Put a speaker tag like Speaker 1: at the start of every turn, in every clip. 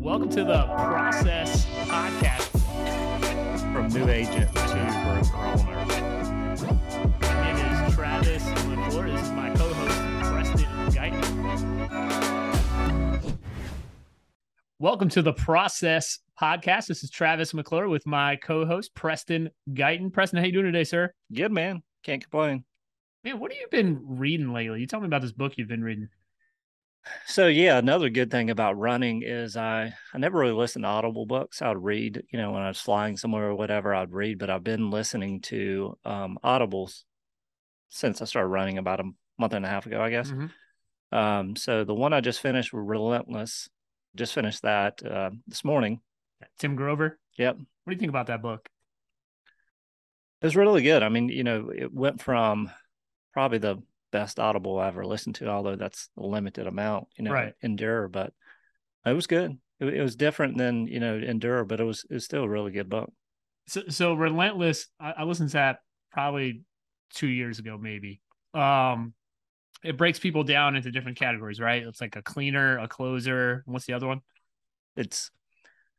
Speaker 1: Welcome to the Process Podcast
Speaker 2: from new agent to broker owner.
Speaker 1: My name is Travis McClure. This is my co-host Preston Guyton. Welcome to the Process Podcast. This is Travis McClure with my co-host Preston Guyton. Preston, how you doing today, sir?
Speaker 2: Good man. Can't complain.
Speaker 1: Man, what have you been reading lately? You tell me about this book you've been reading.
Speaker 2: So yeah, another good thing about running is I I never really listened to audible books. I'd read, you know, when I was flying somewhere or whatever, I'd read. But I've been listening to um, audibles since I started running about a month and a half ago, I guess.
Speaker 1: Mm-hmm.
Speaker 2: Um, so the one I just finished, Relentless, just finished that uh, this morning.
Speaker 1: Tim Grover.
Speaker 2: Yep.
Speaker 1: What do you think about that book?
Speaker 2: It was really good. I mean, you know, it went from probably the best audible I ever listened to, although that's a limited amount, you know,
Speaker 1: Right.
Speaker 2: Endure, but it was good. It, it was different than, you know, Endure, but it was, it was still a really good book.
Speaker 1: So, so Relentless. I, I listened to that probably two years ago, maybe. Um, it breaks people down into different categories, right? It's like a cleaner, a closer. What's the other one?
Speaker 2: It's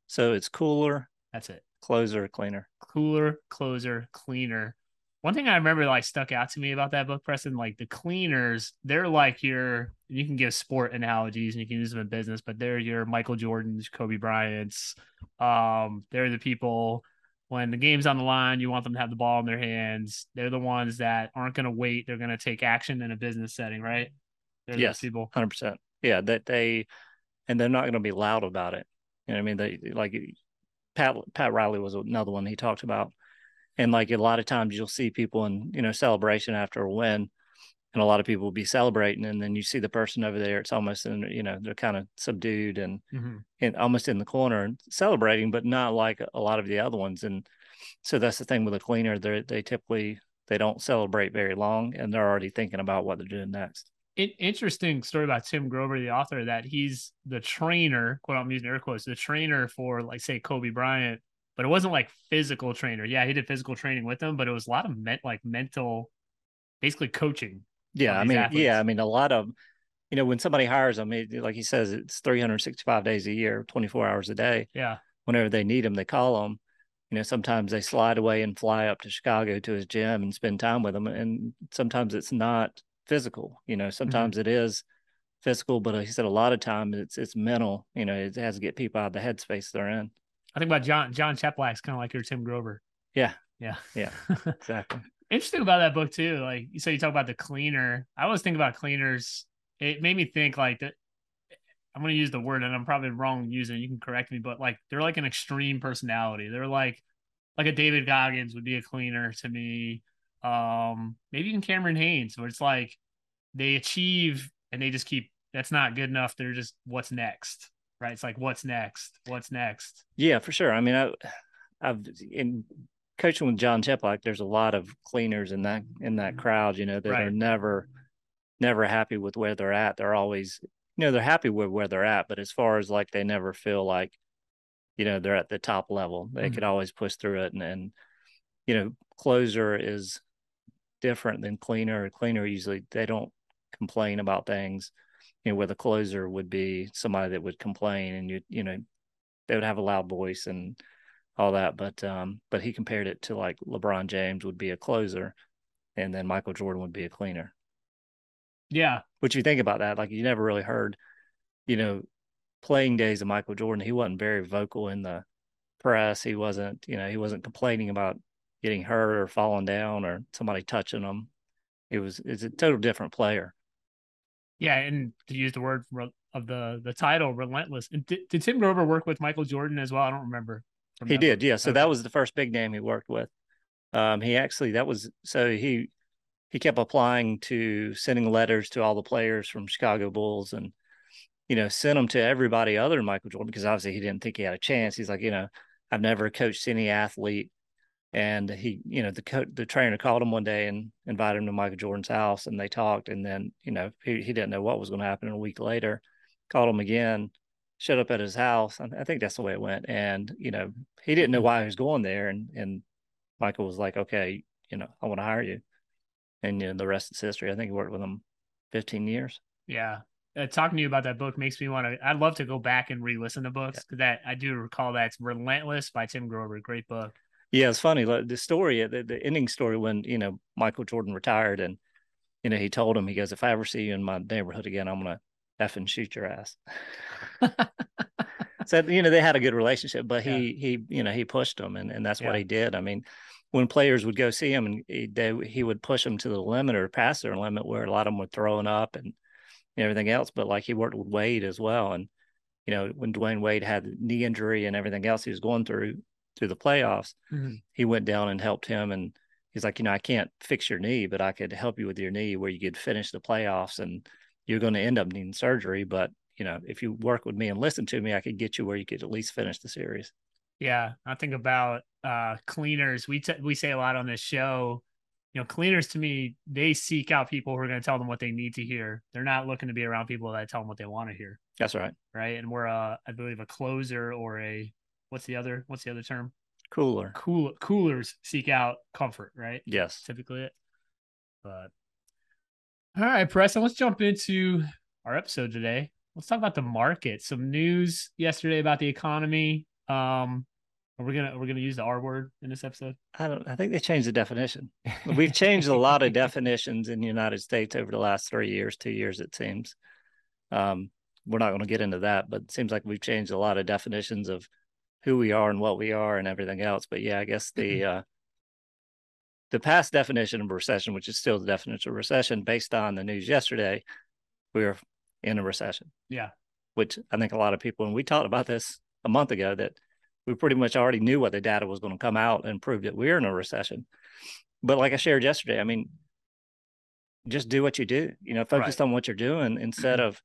Speaker 2: so it's cooler,
Speaker 1: That's it.
Speaker 2: closer, cleaner.
Speaker 1: Cooler, closer, cleaner. One thing I remember like stuck out to me about that book, Preston, like the cleaners, they're like your you can give sport analogies and you can use them in business, but they're your Michael Jordans, Kobe Bryant's. Um, they're the people when the game's on the line, you want them to have the ball in their hands. They're the ones that aren't gonna wait, they're gonna take action in a business setting, right? They're
Speaker 2: Yes.
Speaker 1: people.
Speaker 2: Hundred percent. Yeah. That they, and they're not going to be loud about it. You know what I mean? They like Pat, Pat Riley was another one he talked about. And like a lot of times you'll see people in, you know, celebration after a win and a lot of people will be celebrating. And then you see the person over there, it's almost in, you know, they're kind of subdued and,
Speaker 1: Mhm.
Speaker 2: and almost in the corner and celebrating, but not like a lot of the other ones. And so that's the thing with a cleaner. They they typically they don't celebrate very long, and they're already thinking about what they're doing next.
Speaker 1: interesting story about Tim Grover, the author, that he's the trainer, quote I'm using air quotes, the trainer for like say Kobe Bryant, but it wasn't like physical trainer. Yeah, he did physical training with them, but it was a lot of men- like mental, basically coaching.
Speaker 2: Yeah, I mean,
Speaker 1: athletes.
Speaker 2: yeah, I mean, a lot of, you know, when somebody hires them, it, like he says, it's 365 days a year, 24 hours a day.
Speaker 1: Yeah,
Speaker 2: Whenever they need them, they call them. You know, sometimes they slide away and fly up to Chicago to his gym and spend time with them. And sometimes it's not physical. You know, mm-hmm. sometimes it is physical, but he said a lot of times it's it's mental. You know, it has to get people out of the headspace they're in.
Speaker 1: I think about John Jon Cheplak's kind of like your Tim Grover.
Speaker 2: Yeah.
Speaker 1: yeah,
Speaker 2: Yeah. Exactly.
Speaker 1: Interesting about that book too. Like you say, you talk about the cleaner. I always think about cleaners. It made me think like that. I'm going to use the word, and I'm probably wrong using it. You can correct me, but like they're like an extreme personality. They're like like a David Goggins would be a cleaner to me. Um, maybe even Cameron Hanes, where it's like they achieve and they just keep. That's not good enough. They're just what's next, right? It's like what's next, what's next.
Speaker 2: Yeah, for sure. I mean, I, I've in coaching with Jon Cheplak. There's a lot of cleaners in that in that crowd. You know, that
Speaker 1: Right.
Speaker 2: are never, never happy with where they're at. They're always, you know, they're happy with where they're at, but as far as like they never feel like, you know, they're at the top level. They
Speaker 1: Mhm.
Speaker 2: could always push through it, and and you know, closer is different than cleaner. Cleaner usually they don't complain about things. You know, where the closer would be somebody that would complain, and you you know, they would have a loud voice and all that. But um, but he compared it to like LeBron James would be a closer, and then Michael Jordan would be a cleaner.
Speaker 1: Yeah,
Speaker 2: Which you think about that, like you never really heard, you know, playing days of Michael Jordan. He wasn't very vocal in the press. He wasn't, you know, he wasn't complaining about getting hurt or falling down or somebody touching him. It was it's a total different player.
Speaker 1: Yeah, and to use the word of the the title, relentless. And did, did Tim Grover work with Michael Jordan as well? I don't remember.
Speaker 2: He did, yeah. So
Speaker 1: Okay.
Speaker 2: that was the first big name he worked with. Um, he actually that was so he he kept applying to sending letters to all the players from Chicago Bulls and you know sent them to everybody other than Michael Jordan because obviously he didn't think he had a chance. He's like, you know, I've never coached any athlete, and he, you know, the co- the trainer called him one day and invited him to Michael Jordan's house, and they talked, and then you know he he didn't know what was going to happen. And a week later, called him again, showed up at his house. and I think that's the way it went. And you know he didn't know why he was going there, and and Michael was like, okay, you know, I want to hire you, and you know the rest is history. I think he worked with him 15 years.
Speaker 1: Yeah. uh, talking to you about that book makes me want to. I'd love to go back and re-listen to books because that I do recall that's "Relentless" by Tim Grover, great book.
Speaker 2: Yeah, it's funny. Like The story, uh, the, the ending story, when you know Michael Jordan retired, and you know he told him, he goes, "If I ever see you in my neighborhood again, I'm gonna effing shoot your ass." so you know they had a good relationship, but he yeah. he you know he pushed him, and and that's yeah. what he did. I mean, when players would go see him, and he, they, he would push them to the limit or past their limit, where a lot of them were throwing up and everything else. But like he worked with Wade as well, and you know when Dwyane Wade had knee injury and everything else he was going through through the playoffs, mm-hmm. he went down and helped him. And he's like, you know, I can't fix your knee, but I could help you with your knee where you could finish the playoffs and you're going to end up needing surgery. But, you know, if you work with me and listen to me, I could get you where you could at least finish the series.
Speaker 1: Yeah. I think about uh, cleaners. We, t- we say a lot on this show, you know, cleaners to me, they seek out people who are going to tell them what they need to hear. They're not looking to be around people that tell them what they want to hear.
Speaker 2: That's right.
Speaker 1: Right. And we're, a, I believe, a closer or a what's the other what's the other term?
Speaker 2: Cooler.
Speaker 1: Cool coolers seek out comfort, right?
Speaker 2: Yes.
Speaker 1: typically it. But all right, Preston, let's jump into our episode today. Let's talk about the market. Some news yesterday about the economy. Um, are we gonna we're gonna use the R word in this episode?
Speaker 2: I don't. I think they changed the definition. We've changed a lot of definitions in the United States over the last three years, two years, it seems. Um, we're not going to get into that, but it seems like we've changed a lot of definitions of who we are and what we are and everything else. But yeah, I guess the mm-hmm. uh, the past definition of recession, which is still the definition of recession, based on the news yesterday, we are in a recession.
Speaker 1: Yeah,
Speaker 2: which I think a lot of people, and we talked about this a month ago, that we pretty much already knew what the data was going to come out and prove that we're in a recession. But like I shared yesterday, I mean, just do what you do. You know, focus right. on what you're doing instead mm-hmm. of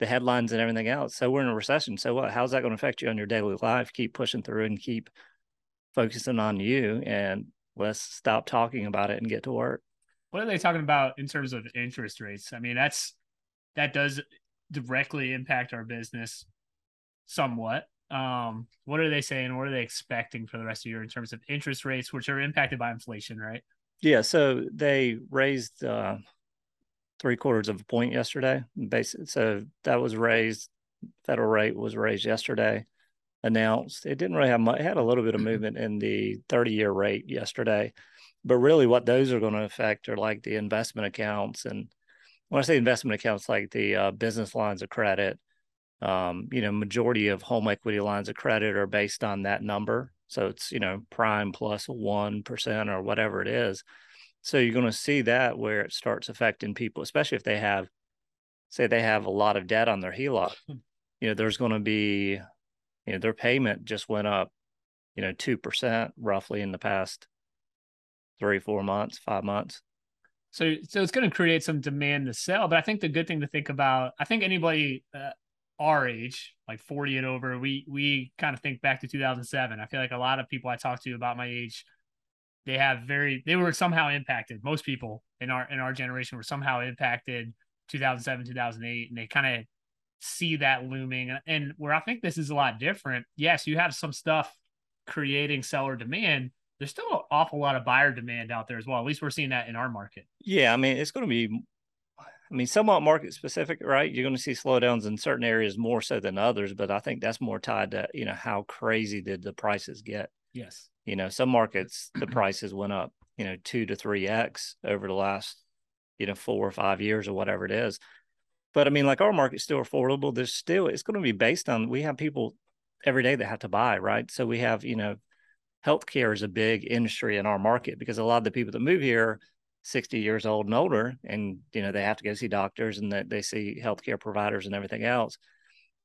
Speaker 2: the headlines and everything else. So we're in a recession. So what? How's that going to affect you on your daily life? Keep pushing through and keep focusing on you, and let's stop talking about it and get to work.
Speaker 1: What are they talking about in terms of interest rates? I mean, that's that does directly impact our business somewhat. Um, what are they saying? What are they expecting for the rest of the year in terms of interest rates, which are impacted by inflation, right?
Speaker 2: Yeah. So they raised uh, three quarters of a point yesterday. Basically, so that was raised. Federal rate was raised yesterday. Announced. It didn't really have much. It had a little bit of mm-hmm. movement in the 30-year rate yesterday, but really, what those are going to affect are like the investment accounts, and when I say investment accounts, like the uh, business lines of credit. Um, you know, majority of home equity lines of credit are based on that number. So it's you know prime plus one percent or whatever it is. So you're going to see that where it starts affecting people, especially if they have, say, they have a lot of debt on their HELOC. Hmm. You know, there's going to be, you know, their payment just went up, you know, two percent roughly in the past three, four months, five months.
Speaker 1: So, so it's going to create some demand to sell. But I think the good thing to think about, I think anybody uh, our age, like 40 and over, we we kind of think back to 2007. I feel like a lot of people I talk to about my age they have very they were somehow impacted. Most people in our in our generation were somehow impacted 2007, 2008, and they kind of see that looming. And where I think this is a lot different, yes, you have some stuff creating seller demand. There's still an awful lot of buyer demand out there as well. At least we're seeing that in our market.
Speaker 2: Yeah, I mean, it's going to be I mean, somewhat market specific, right? You're going to see slowdowns in certain areas more so than others, but I think that's more tied to, you know, how crazy did the prices get?
Speaker 1: Yes.
Speaker 2: You know, some markets the prices went up, you know, two to three X over the last, you know, four or five years or whatever it is. But I mean, like our market's still affordable. There's still it's going to be based on we have people every day that have to buy, right? So we have, you know, healthcare is a big industry in our market because a lot of the people that move here 60 years old and older and you know they have to go see doctors and that they see healthcare providers and everything else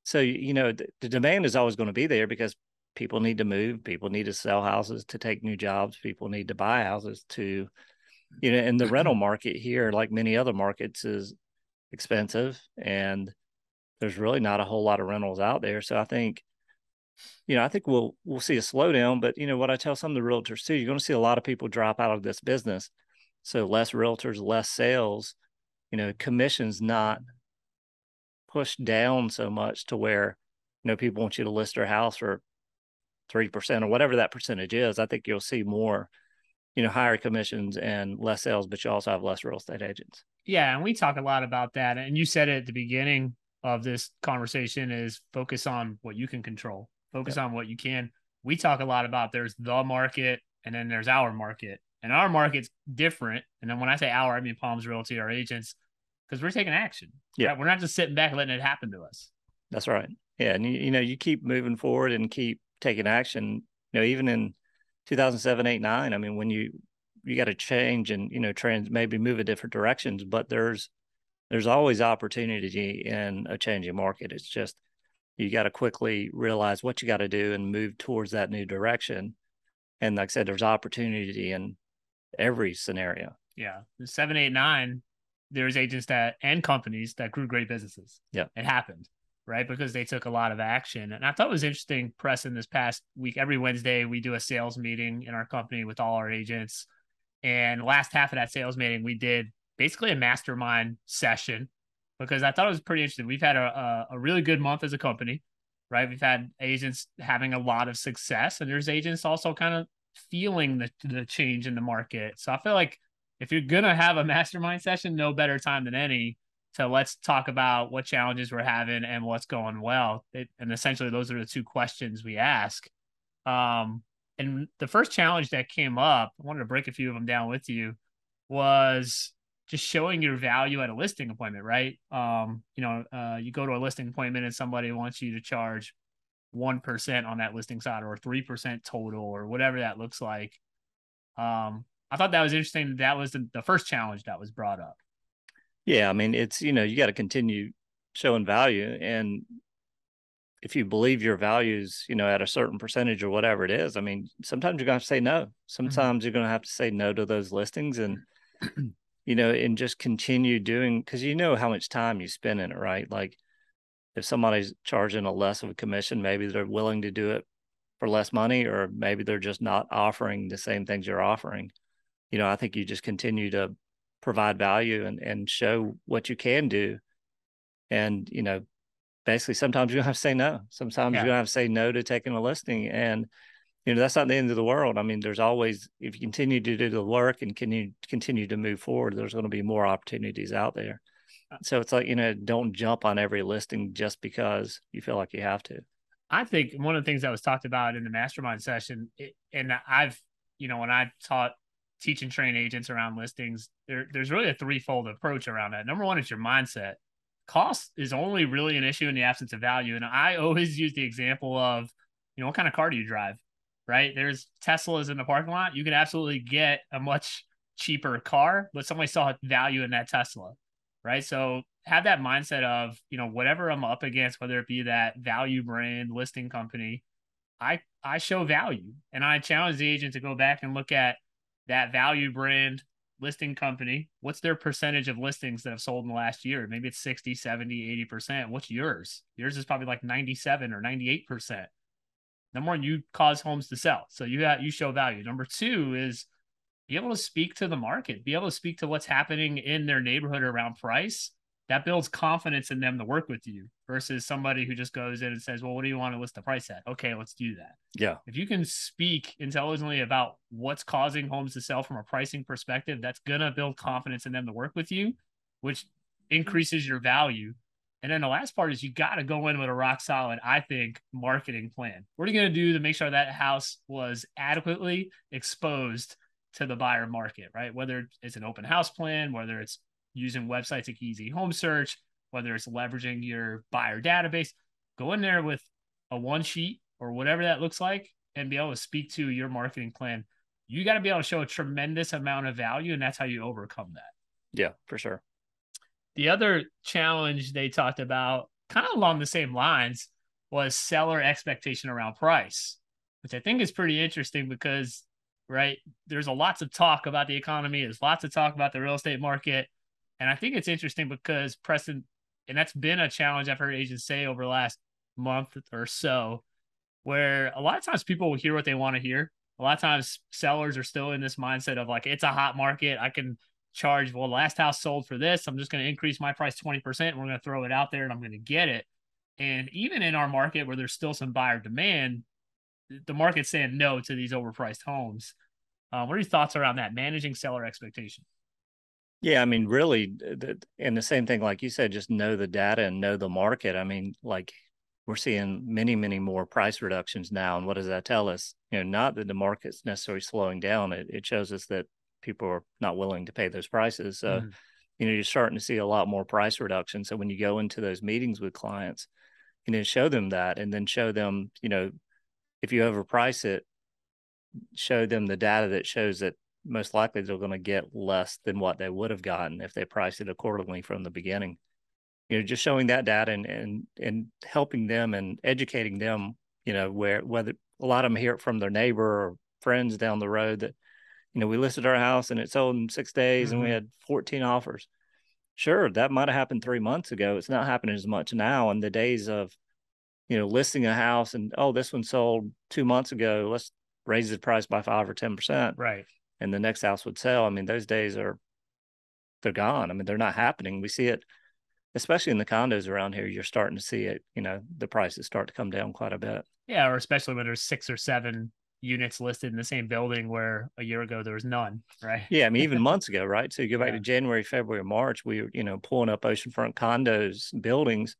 Speaker 2: so you know the, the demand is always going to be there because people need to move people need to sell houses to take new jobs people need to buy houses to you know and the rental market here like many other markets is expensive and there's really not a whole lot of rentals out there. So i think you know i think we'll we'll see a slowdown but you know what i tell some of the realtors too you're going to see a lot of people drop out of this business. So less realtors less sales you know commissions not pushed down so much to where you know people want you to list their house for 3% or whatever that percentage is, I think you'll see more, you know, higher commissions and less sales, but you also have less real estate agents.
Speaker 1: Yeah. And we talk a lot about that. And you said it at the beginning of this conversation is focus on what you can control, focus on what you can. We talk a lot about there's the market and then there's our market. And our market's different. And then when I say our, I mean Palms Realty, our agents, because we're taking action.
Speaker 2: Yeah.
Speaker 1: Right? We're not just sitting back letting it happen to us.
Speaker 2: That's right. Yeah. And you, you know, you keep moving forward and keep taking action. You know, even in 2007, 8, 9, I mean, when you, you got to change and, you know, trans maybe move in different directions, but there's, there's always opportunity in a changing market. It's just, you got to quickly realize what you got to do and move towards that new direction. And like I said, there's opportunity in every scenario.
Speaker 1: Yeah. Seven, eight, nine, there's agents that and companies that grew great businesses.
Speaker 2: Yeah.
Speaker 1: It happened, right? Because they took a lot of action. And I thought it was interesting, Preston, this past week, every Wednesday, we do a sales meeting in our company with all our agents. And last half of that sales meeting, we did basically a mastermind session because I thought it was pretty interesting. We've had a, a, a really good month as a company, right? We've had agents having a lot of success, and there's agents also kind of feeling the, the change in the market. So I feel like if you're gonna have a mastermind session, no better time than any to let's talk about what challenges we're having and what's going well. It, and essentially, those are the two questions we ask. Um, and the first challenge that came up, I wanted to break a few of them down with you, was just showing your value at a listing appointment, right? Um, you know, uh, you go to a listing appointment and somebody wants you to charge 1% on that listing side or 3% total or whatever that looks like. Um, I thought that was interesting. That was the, the first challenge that was brought up.
Speaker 2: Yeah. I mean, it's, you know, you got to continue showing value. And if you believe your values, you know, at a certain percentage or whatever it is, I mean, sometimes you're going to, say no. Mm-hmm. Sometimes mm-hmm. you're going to have to say no to those listings and, you know, and just continue doing because you know how much time you spend in it, right? Like, if somebody's charging a less of a commission, maybe they're willing to do it for less money, or maybe they're just not offering the same things you're offering. You know, I think you just continue to provide value and, and show what you can do. And, you know, basically sometimes you're gonna have to say no. Sometimes yeah. gonna have to say no to taking a listing. And, you know, that's not the end of the world. I mean, there's always if you continue to do the work and can you continue to move forward, there's going to be more opportunities out there. Uh, so it's like, you know, don't jump on every listing just because you feel like you have to.
Speaker 1: I think one of the things that was talked about in the mastermind session, and I've, you know, when I taught teach and train agents around listings, there, there's really a threefold approach around that. Number one is your mindset. Cost is only really an issue in the absence of value. And I always use the example of, you know, what kind of car do you drive? Right? There's Teslas in the parking lot. You can absolutely get a much cheaper car, but somebody saw value in that Tesla right? So have that mindset of, you know, whatever I'm up against, whether it be that value brand listing company, I I show value and I challenge the agent to go back and look at that value brand listing company. What's their percentage of listings that have sold in the last year? Maybe it's 60, 70, 80%. What's yours? Yours is probably like 97 or 98%. Number one, you cause homes to sell. So you got you show value. Number two is be able to speak to the market, be able to speak to what's happening in their neighborhood around price. That builds confidence in them to work with you versus somebody who just goes in and says, Well, what do you want to list the price at? Okay, let's do that.
Speaker 2: Yeah.
Speaker 1: If you can speak intelligently about what's causing homes to sell from a pricing perspective, that's going to build confidence in them to work with you, which increases your value. And then the last part is you got to go in with a rock solid, I think, marketing plan. What are you going to do to make sure that house was adequately exposed to the buyer market, right? Whether it's an open house plan, whether it's using websites like Easy Home Search, whether it's leveraging your buyer database, go in there with a one sheet or whatever that looks like and be able to speak to your marketing plan. You got to be able to show a tremendous amount of value, and that's how you overcome that.
Speaker 2: Yeah, for sure.
Speaker 1: The other challenge they talked about, kind of along the same lines, was seller expectation around price, which I think is pretty interesting because right? There's a lots of talk about the economy. There's lots of talk about the real estate market. And I think it's interesting because Preston, and that's been a challenge I've heard agents say over the last month or so, where a lot of times people will hear what they want to hear. A lot of times sellers are still in this mindset of like, it's a hot market. I can charge, well, last house sold for this. I'm just going to increase my price 20%. And we're going to throw it out there and I'm going to get it. And even in our market where there's still some buyer demand, the market's saying no to these overpriced homes. Uh, what are your thoughts around that? Managing seller expectation.
Speaker 2: Yeah, I mean, really, and the same thing, like you said, just know the data and know the market. I mean, like we're seeing many, many more price reductions now. And what does that tell us? You know, not that the market's necessarily slowing down. It, it shows us that people are not willing to pay those prices. So, mm. you know, you're starting to see a lot more price reduction. So when you go into those meetings with clients, you know, show them that and then show them, you know, if you overprice it, show them the data that shows that most likely they're going to get less than what they would have gotten if they priced it accordingly from the beginning. You know, just showing that data and and and helping them and educating them. You know, where whether a lot of them hear it from their neighbor or friends down the road that, you know, we listed our house and it sold in six days mm-hmm. and we mm-hmm. had 14 offers. Sure, that might have happened three months ago. It's not happening as much now. In the days of, you know, listing a house and oh, this one sold two months ago. Let's raise the price by five or ten percent.
Speaker 1: Right
Speaker 2: and the next house would sell. I mean, those days are they're gone. I mean, they're not happening. We see it, especially in the condos around here. You're starting to see it. You know, the prices start to come down quite a bit.
Speaker 1: Yeah, or especially when there's six or seven units listed in the same building where a year ago there was none, right?
Speaker 2: Yeah, I mean even months ago, right? So you go back yeah. to January, February, March, we were, you know, pulling up oceanfront condos, buildings,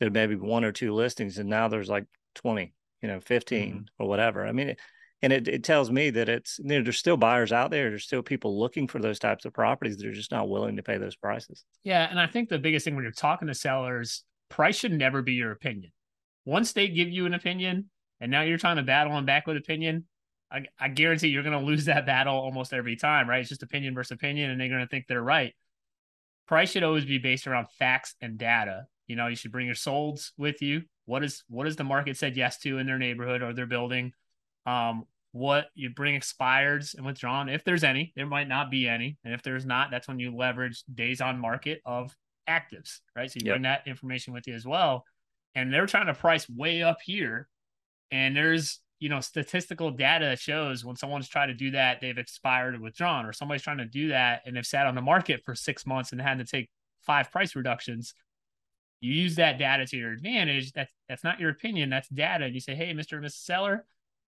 Speaker 2: there maybe one or two listings, and now there's like 20, you know, 15 mm-hmm. or whatever. I mean, it, and it, it tells me that it's you know, there's still buyers out there there's still people looking for those types of properties that are just not willing to pay those prices.
Speaker 1: Yeah and i think the biggest thing when you're talking to sellers price should never be your opinion. Once they give you an opinion and now you're trying to battle them back with opinion i, I guarantee you're going to lose that battle almost every time right? It's just opinion versus opinion and they're going to think they're right. Price should always be based around facts and data. You know you should bring your solds with you. What is what has the market said yes to in their neighborhood or their building um, what you bring expireds and withdrawn, if there's any, there might not be any. And if there's not, that's when you leverage days on market of actives, right? So you yep. bring that information with you as well. And they're trying to price way up here. And there's, you know, statistical data that shows when someone's trying to do that, they've expired or withdrawn, or somebody's trying to do that and they've sat on the market for six months and had to take five price reductions. You use that data to your advantage. That's that's not your opinion. That's data. And you say, hey, Mr. and Mrs. Seller,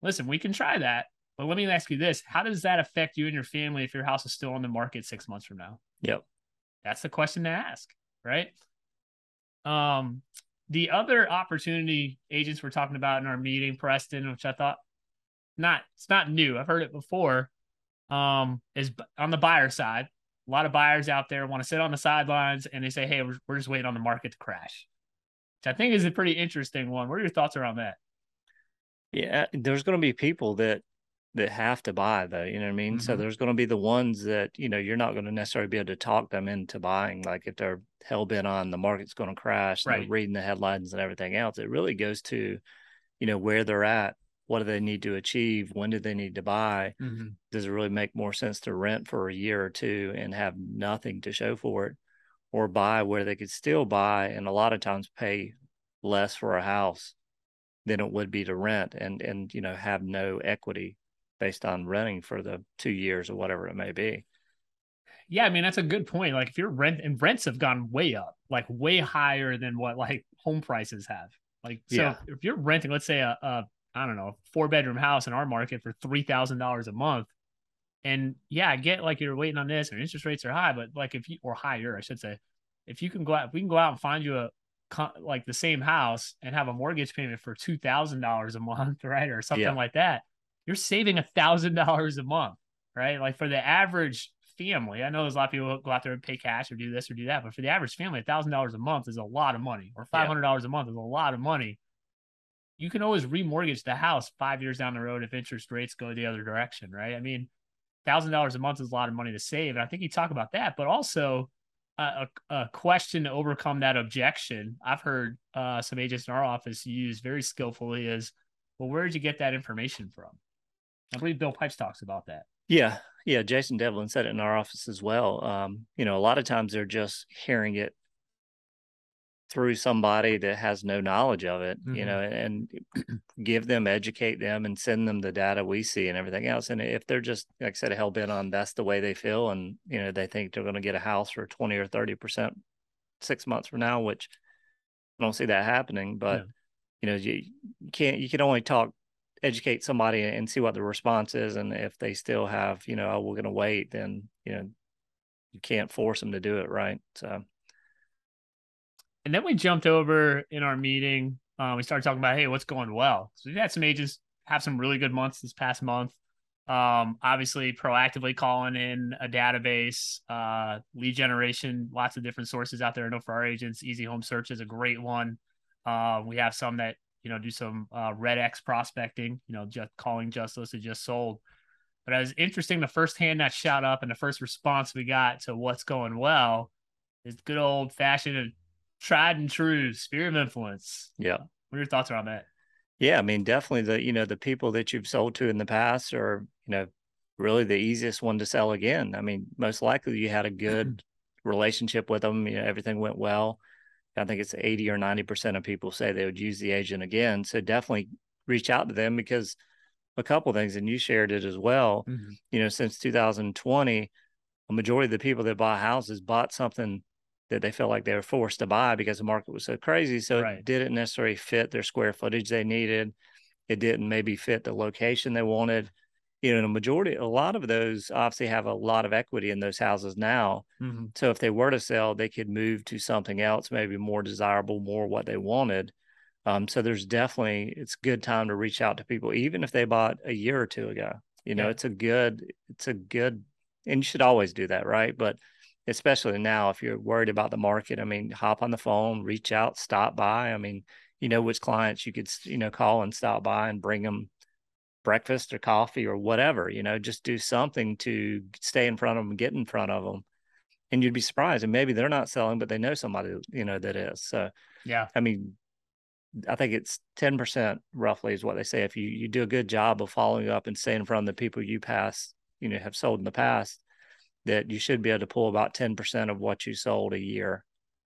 Speaker 1: listen, we can try that. But let me ask you this how does that affect you and your family if your house is still on the market six months from now?
Speaker 2: Yep.
Speaker 1: That's the question to ask, right? Um, the other opportunity agents were talking about in our meeting, Preston, which I thought not it's not new. I've heard it before. Um, is on the buyer side. A lot of buyers out there want to sit on the sidelines and they say, "Hey, we're, we're just waiting on the market to crash," which I think is a pretty interesting one. What are your thoughts around that?
Speaker 2: Yeah, there's going to be people that that have to buy though, you know what I mean? Mm-hmm. So there's going to be the ones that, you know, you're not going to necessarily be able to talk them into buying like if they're hell bent on the market's going to crash, right. reading the headlines and everything else. It really goes to, you know, where they're at, what do they need to achieve, when do they need to buy? Mm-hmm. Does it really make more sense to rent for a year or two and have nothing to show for it or buy where they could still buy and a lot of times pay less for a house than it would be to rent and and you know have no equity based on renting for the two years or whatever it may be.
Speaker 1: Yeah i mean that's a good point. Like if you're rent and rents have gone way up like way higher than what like home prices have. Like so yeah. if you're renting let's say a, a i don't know four bedroom house in our market for three thousand dollars a month and yeah i get like you're waiting on this and interest rates are high but like if you or higher i should say if you can go out if we can go out and find you a, like the same house and have a mortgage payment for two thousand dollars a month, right, or something yeah. like that, you're saving a thousand dollars a month, right? Like for the average family, I know there's a lot of people who go out there and pay cash or do this or do that, but for the average family, a thousand dollars a month is a lot of money, or five hundred dollars yeah. a month is a lot of money. You can always remortgage the house five years down the road if interest rates go the other direction, right? I mean, thousand dollars a month is a lot of money to save, and I think you talk about that, but also a, a, question to overcome that objection I've heard uh, some agents in our office use very skillfully is, well, where did you get that information from? I believe Bill Pipes talks about that.
Speaker 2: Yeah, yeah. Jason Devlin said it in our office as well. Um, you know, a lot of times they're just hearing it through somebody that has no knowledge of it, mm-hmm. you know, and give them, educate them, and send them the data we see and everything else. And if they're just, like I said, hell bent on that's the way they feel, and you know, they think they're going to get a house for twenty or thirty percent six months from now, which I don't see that happening. But yeah. you know, you, you can't, you can only talk, educate somebody and see what the response is, and if they still have, you know, oh, we're going to wait, then you know, you can't force them to do it right. So,
Speaker 1: and then we jumped over in our meeting. Uh, we started talking about, hey, what's going well? So we've had some agents have some really good months this past month. Um, obviously, proactively calling in a database, uh, lead generation, lots of different sources out there. I know for our agents, Easy Home Search is a great one. Uh, we have some that you know do some uh, Red X prospecting, you know, just calling just listed, just sold. But it was interesting. The first hand that shot up and the first response we got to what's going well is good old fashioned, tried and true sphere of influence.
Speaker 2: Yeah.
Speaker 1: What are your thoughts around that?
Speaker 2: Yeah, I mean, definitely the you know the people that you've sold to in the past are you know really the easiest one to sell again. I mean, most likely you had a good relationship with them. You know, everything went well. I think it's eighty or ninety percent of people say they would use the agent again. So definitely reach out to them because a couple things, and you shared it as well. Mm-hmm. You know, since 2020, a majority of the people that buy houses bought something that they felt like they were forced to buy because the market was so crazy. So right. it didn't necessarily fit their square footage they needed. It didn't maybe fit the location they wanted. You know, a majority, a lot of those obviously have a lot of equity in those houses now. Mm-hmm. So if they were to sell, they could move to something else, maybe more desirable, more what they wanted. Um, so there's definitely it's a good time to reach out to people, even if they bought a year or two ago. You know, yeah. it's a good, it's a good, and you should always do that, right? But especially now, if you're worried about the market, I mean, hop on the phone, reach out, stop by. I mean, you know which clients you could, you know, call and stop by and bring them breakfast or coffee or whatever. You know, just do something to stay in front of them, get in front of them, and you'd be surprised. And maybe they're not selling, but they know somebody, you know, that is. So,
Speaker 1: yeah,
Speaker 2: I mean, I think it's 10% roughly is what they say. If you, you do a good job of following up and staying in front of the people you pass, you know, have sold in the past, that you should be able to pull about 10% of what you sold a year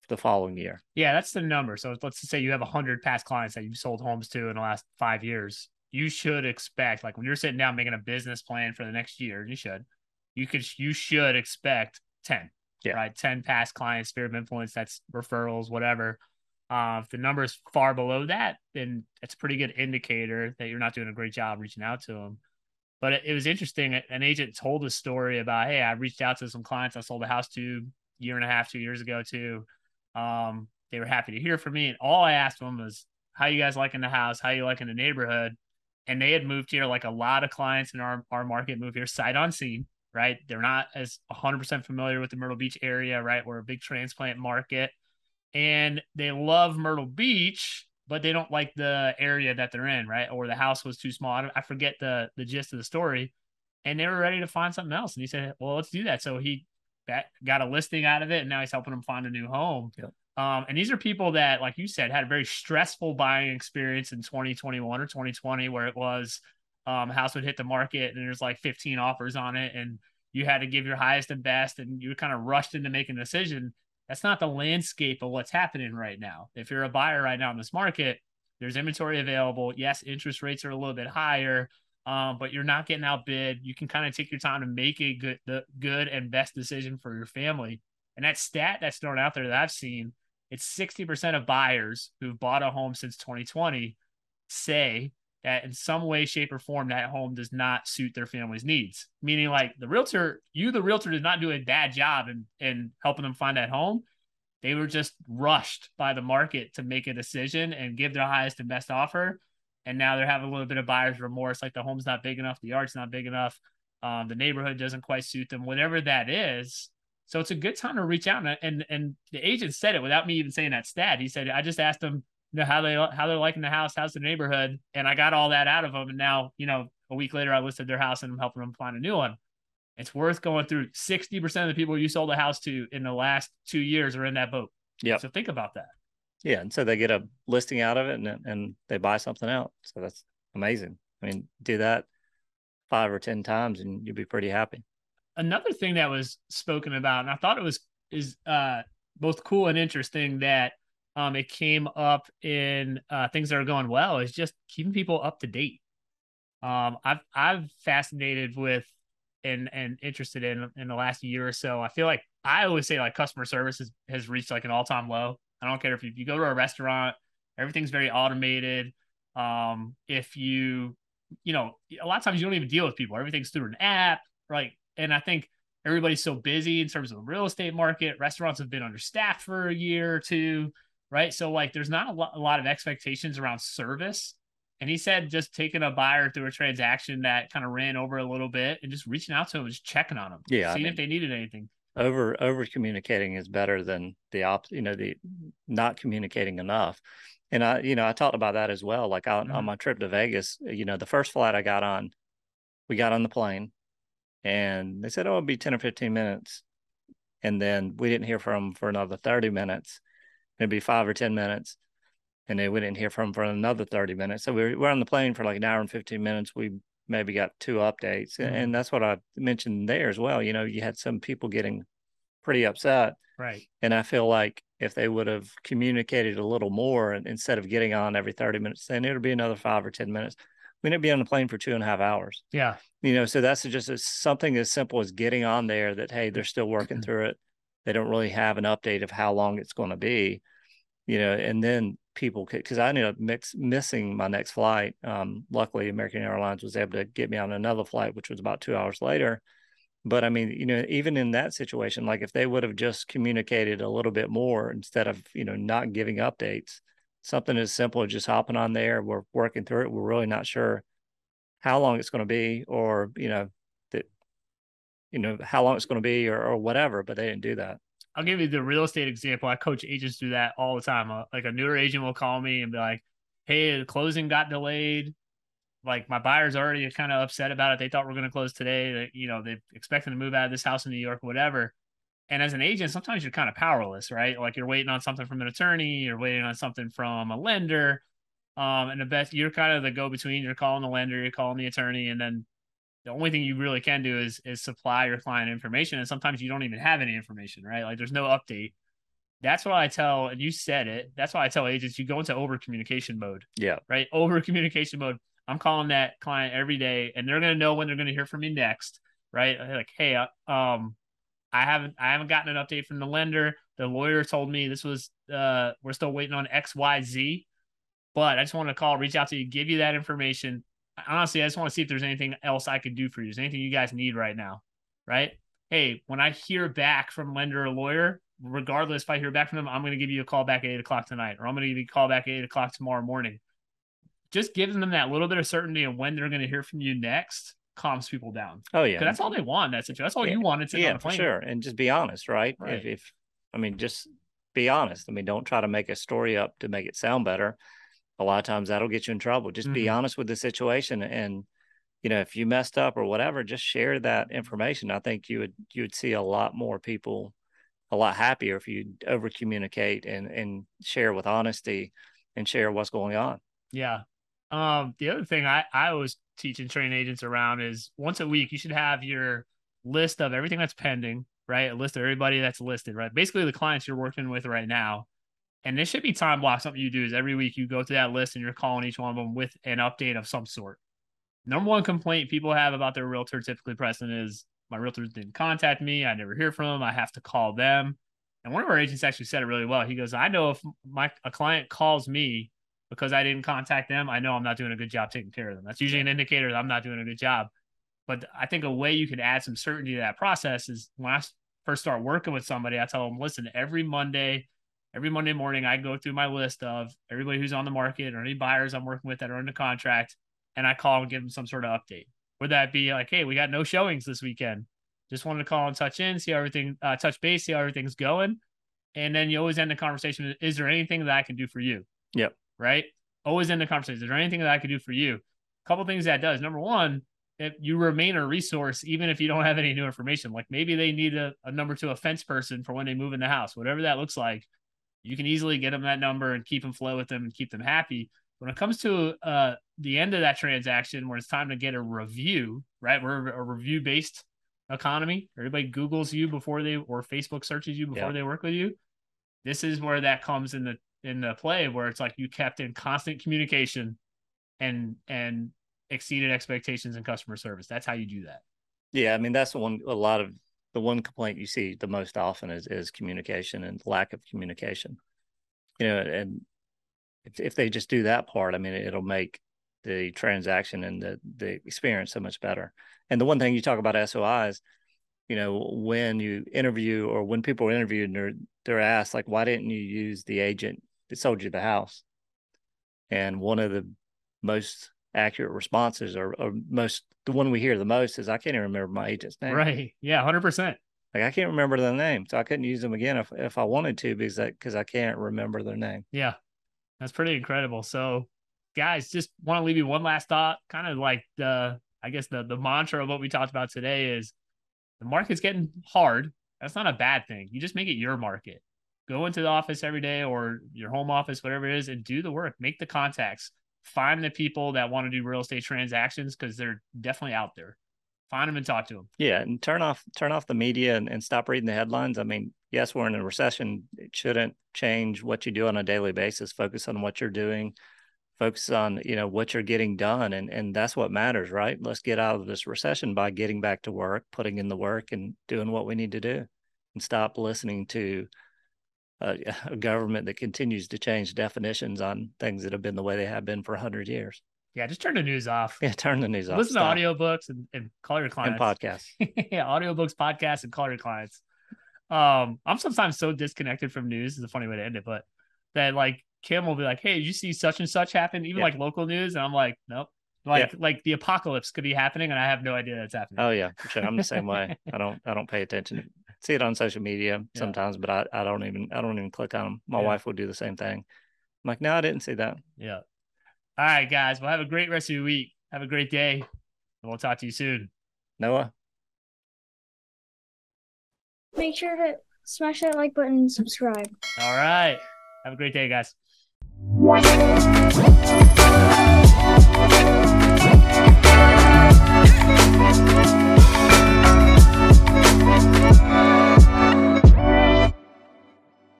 Speaker 2: the following year.
Speaker 1: Yeah, that's the number. So let's say you have 100 past clients that you've sold homes to in the last five years. You should expect, like when you're sitting down making a business plan for the next year, you should, you could, you should expect 10, yeah. right? 10 past clients, sphere of influence, that's referrals, whatever. Uh, if the number is far below that, then it's a pretty good indicator that you're not doing a great job reaching out to them. But it, was interesting. An agent told a story about, hey, I reached out to some clients I sold a house to year and a half, two years ago too. Um, they were happy to hear from me, and all I asked them was, "How you guys liking the house? How you liking the neighborhood?" And they had moved here, like a lot of clients in our our market move here sight unseen. Right, they're not as 100% familiar with the Myrtle Beach area. Right, we're a big transplant market, and they love Myrtle Beach, but they don't like the area that they're in, right? Or the house was too small. I, I forget the the gist of the story, and they were ready to find something else. And he said, "Well, let's do that." So he got a listing out of it, and now he's helping them find a new home. Yep. Um, and these are people that, like you said, had a very stressful buying experience in 2021 or 2020, where it was um, house would hit the market and there's like 15 offers on it, and you had to give your highest and best, and you were kind of rushed into making a decision. That's not the landscape of what's happening right now. If you're a buyer right now in this market, there's inventory available. Yes, interest rates are a little bit higher, um, but you're not getting outbid. You can kind of take your time to make a good, the good and best decision for your family. And that stat that's thrown out there that I've seen, it's 60% of buyers who've bought a home since 2020 say that in some way, shape, or form that home does not suit their family's needs. Meaning, like the realtor, you, the realtor, did not do a bad job in, in helping them find that home. They were just rushed by the market to make a decision and give their highest and best offer. And now they're having a little bit of buyer's remorse, like the home's not big enough, the yard's not big enough, um, the neighborhood doesn't quite suit them, whatever that is. So it's a good time to reach out. And, and and the agent said it without me even saying that stat. He said, I just asked them you know how they how they're liking the house, how's the neighborhood, and I got all that out of them. And now you know a week later, I listed their house and I'm helping them find a new one. It's worth going through. Sixty percent of the people you sold a house to in the last two years are in that boat.
Speaker 2: Yeah.
Speaker 1: So think about that.
Speaker 2: Yeah, and so they get a listing out of it, and and they buy something else. So that's amazing. I mean, do that five or ten times, and you'll be pretty happy.
Speaker 1: Another thing that was spoken about, and I thought it was is uh, both cool and interesting that um, it came up in uh, things that are going well is just keeping people up to date. Um, I've I've fascinated with and and interested in in the last year or so. I feel like I always say like customer service has, has reached like an all time low. I don't care if you, if you go to a restaurant, everything's very automated. Um, if you you know a lot of times you don't even deal with people, everything's through an app, right? And I think everybody's so busy in terms of the real estate market. Restaurants have been understaffed for a year or two, right? So like there's not a lot, a lot of expectations around service. And he said just taking a buyer through a transaction that kind of ran over a little bit and just reaching out to him, just checking on them,
Speaker 2: yeah,
Speaker 1: seeing
Speaker 2: I mean,
Speaker 1: if they needed anything.
Speaker 2: Over over communicating is better than the op. You know, the not communicating enough. And I, you know, I talked about that as well. Like on,
Speaker 1: Mhm.
Speaker 2: on my trip to Vegas, you know, the first flight I got on, we got on the plane, and they said, "Oh, it'll be ten or fifteen minutes," and then we didn't hear from them for another thirty minutes. It'd five or ten minutes, and then we didn't hear from them for another thirty minutes. So we were, we were on the plane for like an hour and fifteen minutes. We maybe got two updates, and,
Speaker 1: Mhm.
Speaker 2: and that's what I mentioned there as well. You know, you had some people getting pretty upset.
Speaker 1: Right.
Speaker 2: And I feel like if they would have communicated a little more instead of getting on every 30 minutes, then it would be another five or 10 minutes. We didn't be on the plane for two and a half hours.
Speaker 1: Yeah.
Speaker 2: You know, so that's just a, something as simple as getting on there that, hey, they're still working
Speaker 1: Mm-hmm.
Speaker 2: through it. They don't really have an update of how long it's going to be, you know, and then people because I ended up mix, missing my next flight. Um, luckily, American Airlines was able to get me on another flight, which was about two hours later but I mean, you know, even in that situation, like if they would have just communicated a little bit more instead of, you know, not giving updates, something as simple as just hopping on there, we're working through it. We're really not sure how long it's going to be or, you know, you know, how long it's going to be or, or whatever, but they didn't do that.
Speaker 1: I'll give you the real estate example. I coach agents do that all the time. Uh, Like a newer agent will call me and be like, "Hey, the closing got delayed. Like my buyer's already kind of upset about it. They thought we are going to close today. That you know they expecting to move out of this house in New York, whatever." And as an agent, sometimes you're kind of powerless, right? Like you're waiting on something from an attorney, you're waiting on something from a lender, um, and the best you're kind of the go between. You're calling the lender, you're calling the attorney, and then the only thing you really can do is is supply your client information and sometimes you don't even have any information right? Like there's no update. That's what i tell and you said it that's why i tell agents you go into over communication mode
Speaker 2: Yeah.
Speaker 1: right? Over communication mode. I'm calling that client every day and they're going to know when they're going to hear from me next right? Like hey uh, um i haven't i haven't gotten an update from the lender. The lawyer told me this was uh we're still waiting on xyz but i just want to call reach out to you give you that information honestly, I just want to see if there's anything else I could do for you. Is there anything you guys need right now? Right? Hey, when I hear back from lender or lawyer, regardless if I hear back from them, I'm going to give you a call back at eight o'clock tonight, or I'm going to give you a call back at eight o'clock tomorrow morning. Just giving them that little bit of certainty of when they're going to hear from you next calms people down.
Speaker 2: Oh yeah.
Speaker 1: That's all they want. That's it. That's all
Speaker 2: Yeah.
Speaker 1: you wanted to
Speaker 2: yeah, for
Speaker 1: plane.
Speaker 2: sure. And just be honest, right?
Speaker 1: Right.
Speaker 2: If, if, I mean, just be honest. I mean, don't try to make a story up to make it sound better. A lot of times that'll get you in trouble. Just be
Speaker 1: Mhm.
Speaker 2: honest with the situation and, you know, if you messed up or whatever, just share that information. I think you would you would see a lot more people a lot happier if you over communicate and and share with honesty and share what's going on.
Speaker 1: Yeah. Um, the other thing I, I always teach and train agents around is once a week, you should have your list of everything that's pending, right? A list of everybody that's listed, right? Basically the clients you're working with right now. And this should be time block. Something you do is every week you go through that list and you're calling each one of them with an update of some sort. Number one complaint people have about their realtor typically Preston is my realtors didn't contact me. I never hear from them. I have to call them. And one of our agents actually said it really well. He goes, I know if my a client calls me because I didn't contact them, I know I'm not doing a good job taking care of them. That's usually an indicator that I'm not doing a good job. But I think a way you can add some certainty to that process is when I first start working with somebody, I tell them, listen, every Monday, every Monday morning, I go through my list of everybody who's on the market or any buyers I'm working with that are under contract, and I call and give them some sort of update. Would that be like, hey, we got no showings this weekend? Just wanted to call and touch in, see how everything, uh, touch base, see how everything's going. And then you always end the conversation with, is there anything that I can do for you?
Speaker 2: Yep.
Speaker 1: Right? Always end the conversation. Is there anything that I can do for you? A couple things that does. Number one, if you remain a resource, even if you don't have any new information, like maybe they need a, a number to a fence person for when they move in the house, whatever that looks like, you can easily get them that number and keep them flow with them and keep them happy. When it comes to uh, the end of that transaction, where it's time to get a review, right? We're a review based economy. Everybody Googles you before they or Facebook searches you before
Speaker 2: Yeah.
Speaker 1: they work with you. This is where that comes in the in the play where it's like you kept in constant communication and and exceeded expectations in customer service. That's how you do that.
Speaker 2: Yeah, I mean that's one. A lot of the one complaint you see the most often is is communication and lack of communication. You know, and if if they just do that part, I mean, it'll make the transaction and the the experience so much better. And the one thing you talk about SOIs, you know, when you interview or when people are interviewed and they're they're asked like, why didn't you use the agent that sold you the house? And one of the most accurate responses or, or most the one we hear the most is I can't even remember my agent's name.
Speaker 1: Right. Yeah, hundred percent.
Speaker 2: Like I can't remember their name, so I couldn't use them again if if I wanted to because because I can't remember their name.
Speaker 1: Yeah, that's pretty incredible. So, guys, just want to leave you one last thought, kind of like the I guess the the mantra of what we talked about today is the market's getting hard. That's not a bad thing. You just make it your market. Go into the office every day or your home office, whatever it is, and do the work. Make the contacts. Find the people that want to do real estate transactions because they're definitely out there. Find them and talk to them.
Speaker 2: Yeah, and turn off turn off the media and, and stop reading the headlines. I mean, yes, we're in a recession. It shouldn't change what you do on a daily basis. Focus on what you're doing focus on you know what you're getting done and and that's what matters right let's get out of this recession by getting back to work putting in the work and doing what we need to do and stop listening to a, a government that continues to change definitions on things that have been the way they have been for 100 years
Speaker 1: yeah just turn the news off
Speaker 2: yeah turn the news off
Speaker 1: listen stop. to audiobooks and, and call your clients
Speaker 2: and podcasts
Speaker 1: yeah audiobooks podcasts and call your clients um i'm sometimes so disconnected from news is a funny way to end it but that like Kim will be like, "Hey, did you see such and such happen?" Even yeah. like local news, and I'm like, "Nope." Like yeah. like the apocalypse could be happening, and I have no idea that's happening.
Speaker 2: Oh yeah, sure. I'm the same way. I don't I don't pay attention. See it on social media yeah. sometimes, but I, I don't even I don't even click on them. My wife will do the same thing. I'm like, no, I didn't see that.
Speaker 1: Yeah. All right, guys. Well, have a great rest of your week. Have a great day, and we'll talk to you soon.
Speaker 2: Noah.
Speaker 3: Make sure to smash that like button and subscribe.
Speaker 1: All right. Have a great day, guys. Música